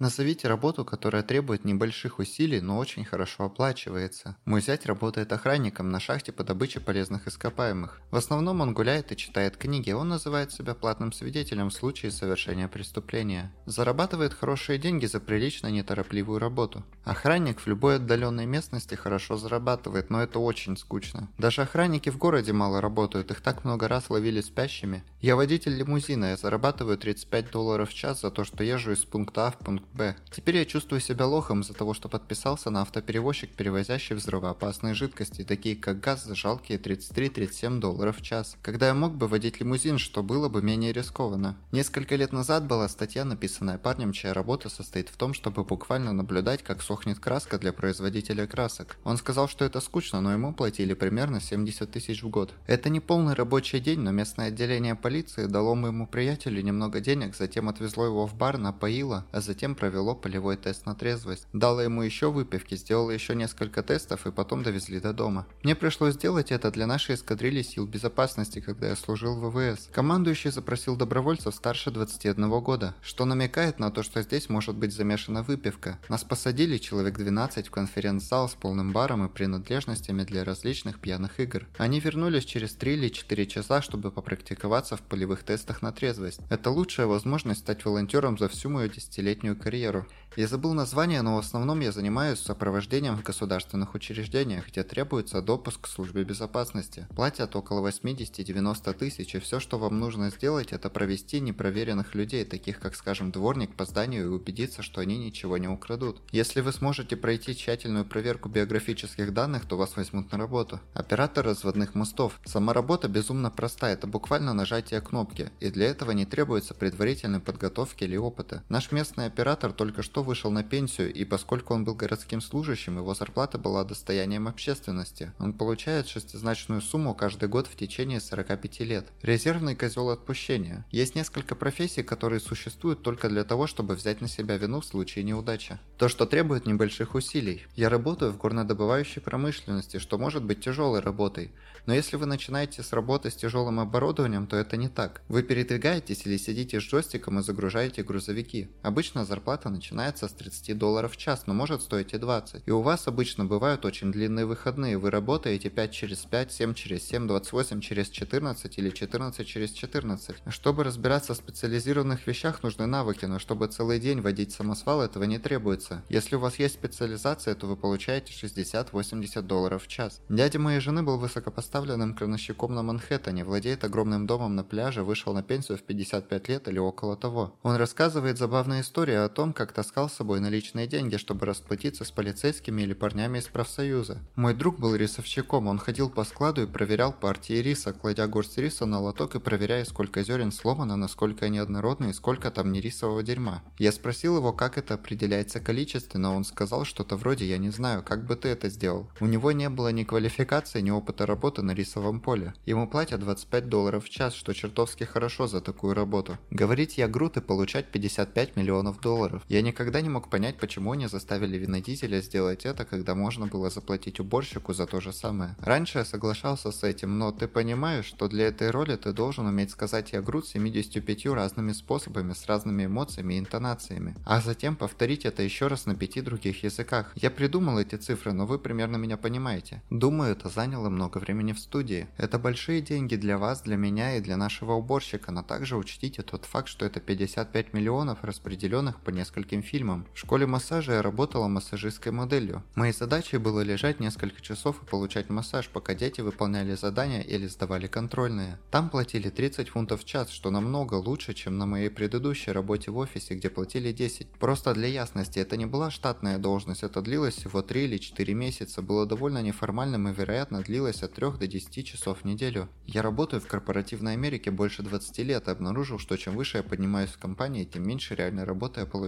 Назовите работу, которая требует небольших усилий, но очень хорошо оплачивается. Мой зять работает охранником на шахте по добыче полезных ископаемых. В основном он гуляет и читает книги, он называет себя платным свидетелем в случае совершения преступления. Зарабатывает хорошие деньги за прилично неторопливую работу. Охранник в любой отдаленной местности хорошо зарабатывает, но это очень скучно. Даже охранники в городе мало работают, их так много раз ловили спящими. Я водитель лимузина, я зарабатываю 35 долларов в час за то, что езжу из пункта А в пункт Б. Теперь я чувствую себя лохом из-за того, что подписался на автоперевозчик, перевозящий взрывоопасные жидкости, такие как газ за жалкие 33-37 долларов в час, когда я мог бы водить лимузин, что было бы менее рискованно. Несколько лет назад была статья, написанная парнем, чья работа состоит в том, чтобы буквально наблюдать, как сохнет краска для производителя красок. Он сказал, что это скучно, но ему платили примерно 70 тысяч в год. Это не полный рабочий день, но местное отделение полиции дало моему приятелю немного денег, затем отвезло его в бар, напоило, а затем провело полевой тест на трезвость. Дало ему еще выпивки, сделало еще несколько тестов и потом довезли до дома. Мне пришлось сделать это для нашей эскадрильи сил безопасности, когда я служил в ВВС. Командующий запросил добровольцев старше 21 года, что намекает на то, что здесь может быть замешана выпивка. Нас посадили человек 12 в конференц-зал с полным баром и принадлежностями для различных пьяных игр. Они вернулись через 3 или 4 часа, чтобы попрактиковаться в полевых тестах на трезвость. Это лучшая возможность стать волонтером за всю мою десятилетнюю карьеру карьеру. Я забыл название, но в основном я занимаюсь сопровождением в государственных учреждениях, где требуется допуск к службе безопасности. Платят около 80-90 тысяч, и все, что вам нужно сделать, это провести непроверенных людей, таких как, скажем, дворник по зданию, и убедиться, что они ничего не украдут. Если вы сможете пройти тщательную проверку биографических данных, то вас возьмут на работу. Оператор разводных мостов. Сама работа безумно проста, это буквально нажатие кнопки, и для этого не требуется предварительной подготовки или опыта. Наш местный оператор только что вышел на пенсию, и поскольку он был городским служащим, его зарплата была достоянием общественности. Он получает шестизначную сумму каждый год в течение 45 лет. Резервный козел отпущения. Есть несколько профессий, которые существуют только для того, чтобы взять на себя вину в случае неудачи. То, что требует небольших усилий. Я работаю в горнодобывающей промышленности, что может быть тяжелой работой. Но если вы начинаете с работы с тяжелым оборудованием, то это не так. Вы передвигаетесь или сидите с джойстиком и загружаете грузовики. Обычно зарплата начинается с 30 долларов в час, но может стоить и 20. И у вас обычно бывают очень длинные выходные. Вы работаете 5 через 5, 7 через 7, 28 через 14 или 14 через 14. Чтобы разбираться в специализированных вещах, нужны навыки, но чтобы целый день водить самосвал, этого не требуется. Если у вас есть специализация, то вы получаете 60-80 долларов в час. Дядя моей жены был высокопоставленным крановщиком на Манхэттене, владеет огромным домом на пляже, вышел на пенсию в 55 лет или около того. Он рассказывает забавные истории о том, как таскал с собой наличные деньги, чтобы расплатиться с полицейскими или парнями из профсоюза. Мой друг был рисовщиком, он ходил по складу и проверял партии риса, кладя горсть риса на лоток и проверяя, сколько зерен сломано, насколько они однородны и сколько там нерисового дерьма. Я спросил его, как это определяется количественно, он сказал что-то вроде «я не знаю, как бы ты это сделал». У него не было ни квалификации, ни опыта работы на рисовом поле. Ему платят 25 долларов в час, что чертовски хорошо за такую работу. Говорить я груд и получать 55 миллионов долларов. Я никогда не мог понять, почему они заставили винодителя сделать это, когда можно было заплатить уборщику за то же самое. Раньше я соглашался с этим, но ты понимаешь, что для этой роли ты должен уметь сказать «я груд» 75 разными способами, с разными эмоциями и интонациями, а затем повторить это еще раз на пяти других языках. Я придумал эти цифры, но вы примерно меня понимаете. Думаю, это заняло много времени в студии. Это большие деньги для вас, для меня и для нашего уборщика, но также учтите тот факт, что это 55 миллионов, распределенных по нескольким фильмам. В школе массажа я работала массажистской моделью. Моей задачей было лежать несколько часов и получать массаж, пока дети выполняли задания или сдавали контрольные. Там платили 30 фунтов в час, что намного лучше, чем на моей предыдущей работе в офисе, где платили 10. Просто для ясности, это не была штатная должность, это длилось всего 3 или 4 месяца, было довольно неформальным и вероятно длилось от 3 до 10 часов в неделю. Я работаю в корпоративной Америке больше 20 лет и обнаружил, что чем выше я поднимаюсь в компании, тем меньше реальной работы я получаю.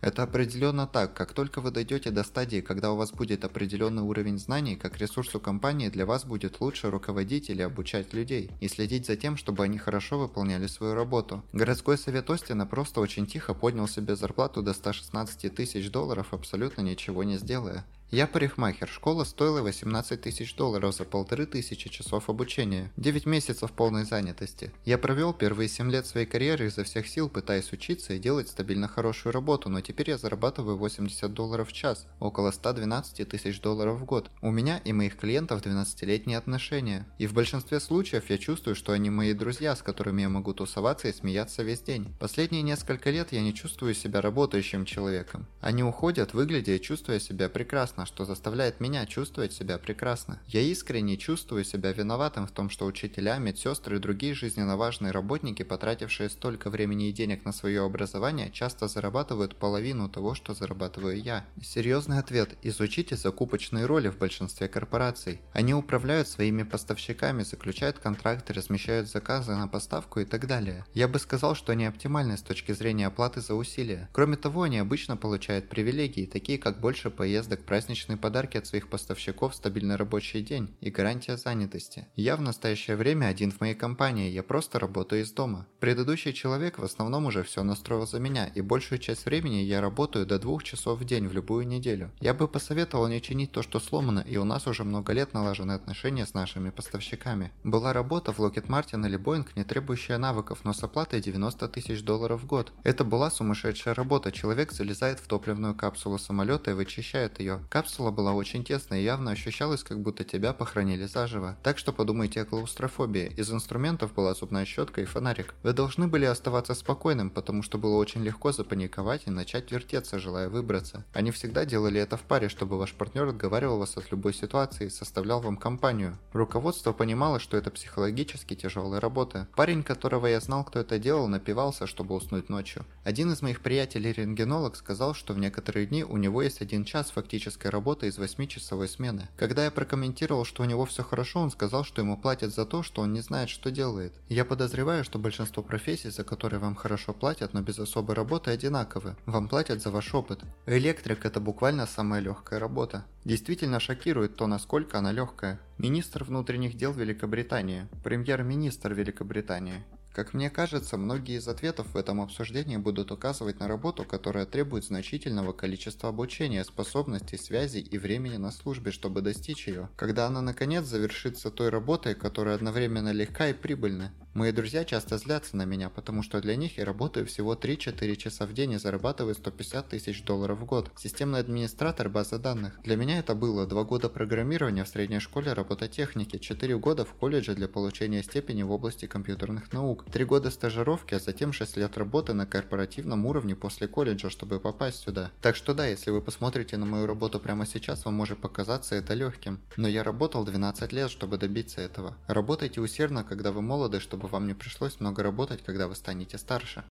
Это определенно так, как только вы дойдете до стадии, когда у вас будет определенный уровень знаний, как ресурс у компании для вас будет лучше руководить или обучать людей и следить за тем, чтобы они хорошо выполняли свою работу. Городской совет Остина просто очень тихо поднял себе зарплату до 116 тысяч долларов, абсолютно ничего не сделая. Я парикмахер, школа стоила 18 тысяч долларов за полторы тысячи часов обучения, 9 месяцев полной занятости. Я провел первые 7 лет своей карьеры изо всех сил, пытаясь учиться и делать стабильно хорошую работу, но теперь я зарабатываю 80 долларов в час, около 112 тысяч долларов в год. У меня и моих клиентов 12-летние отношения. И в большинстве случаев я чувствую, что они мои друзья, с которыми я могу тусоваться и смеяться весь день. Последние несколько лет я не чувствую себя работающим человеком. Они уходят, выглядя и чувствуя себя прекрасно прекрасно, что заставляет меня чувствовать себя прекрасно. Я искренне чувствую себя виноватым в том, что учителя, медсестры и другие жизненно важные работники, потратившие столько времени и денег на свое образование, часто зарабатывают половину того, что зарабатываю я. Серьезный ответ – изучите закупочные роли в большинстве корпораций. Они управляют своими поставщиками, заключают контракты, размещают заказы на поставку и так далее. Я бы сказал, что они оптимальны с точки зрения оплаты за усилия. Кроме того, они обычно получают привилегии, такие как больше поездок, праздников, праздничные подарки от своих поставщиков, стабильный рабочий день и гарантия занятости. Я в настоящее время один в моей компании, я просто работаю из дома. Предыдущий человек в основном уже все настроил за меня, и большую часть времени я работаю до двух часов в день в любую неделю. Я бы посоветовал не чинить то, что сломано, и у нас уже много лет налажены отношения с нашими поставщиками. Была работа в Lockheed Martin или Boeing, не требующая навыков, но с оплатой 90 тысяч долларов в год. Это была сумасшедшая работа. Человек залезает в топливную капсулу самолета и вычищает ее. Капсула была очень тесной и явно ощущалось, как будто тебя похоронили заживо. Так что подумайте о клаустрофобии. Из инструментов была зубная щетка и фонарик. Вы должны были оставаться спокойным, потому что было очень легко запаниковать и начать вертеться, желая выбраться. Они всегда делали это в паре, чтобы ваш партнер отговаривал вас от любой ситуации и составлял вам компанию. Руководство понимало, что это психологически тяжелая работа. Парень, которого я знал, кто это делал, напивался, чтобы уснуть ночью. Один из моих приятелей-рентгенолог сказал, что в некоторые дни у него есть один час фактической работа из 8-часовой смены. Когда я прокомментировал, что у него все хорошо, он сказал, что ему платят за то, что он не знает, что делает. Я подозреваю, что большинство профессий, за которые вам хорошо платят, но без особой работы, одинаковы. Вам платят за ваш опыт. Электрик – это буквально самая легкая работа. Действительно шокирует то, насколько она легкая. Министр внутренних дел Великобритании, премьер-министр Великобритании, как мне кажется, многие из ответов в этом обсуждении будут указывать на работу, которая требует значительного количества обучения, способностей, связей и времени на службе, чтобы достичь ее. Когда она наконец завершится той работой, которая одновременно легка и прибыльна. Мои друзья часто злятся на меня, потому что для них я работаю всего 3-4 часа в день и зарабатываю 150 тысяч долларов в год. Системный администратор базы данных. Для меня это было 2 года программирования в средней школе робототехники, 4 года в колледже для получения степени в области компьютерных наук, 3 года стажировки, а затем 6 лет работы на корпоративном уровне после колледжа, чтобы попасть сюда. Так что да, если вы посмотрите на мою работу прямо сейчас, вам может показаться это легким. Но я работал 12 лет, чтобы добиться этого. Работайте усердно, когда вы молоды, чтобы чтобы вам не пришлось много работать, когда вы станете старше.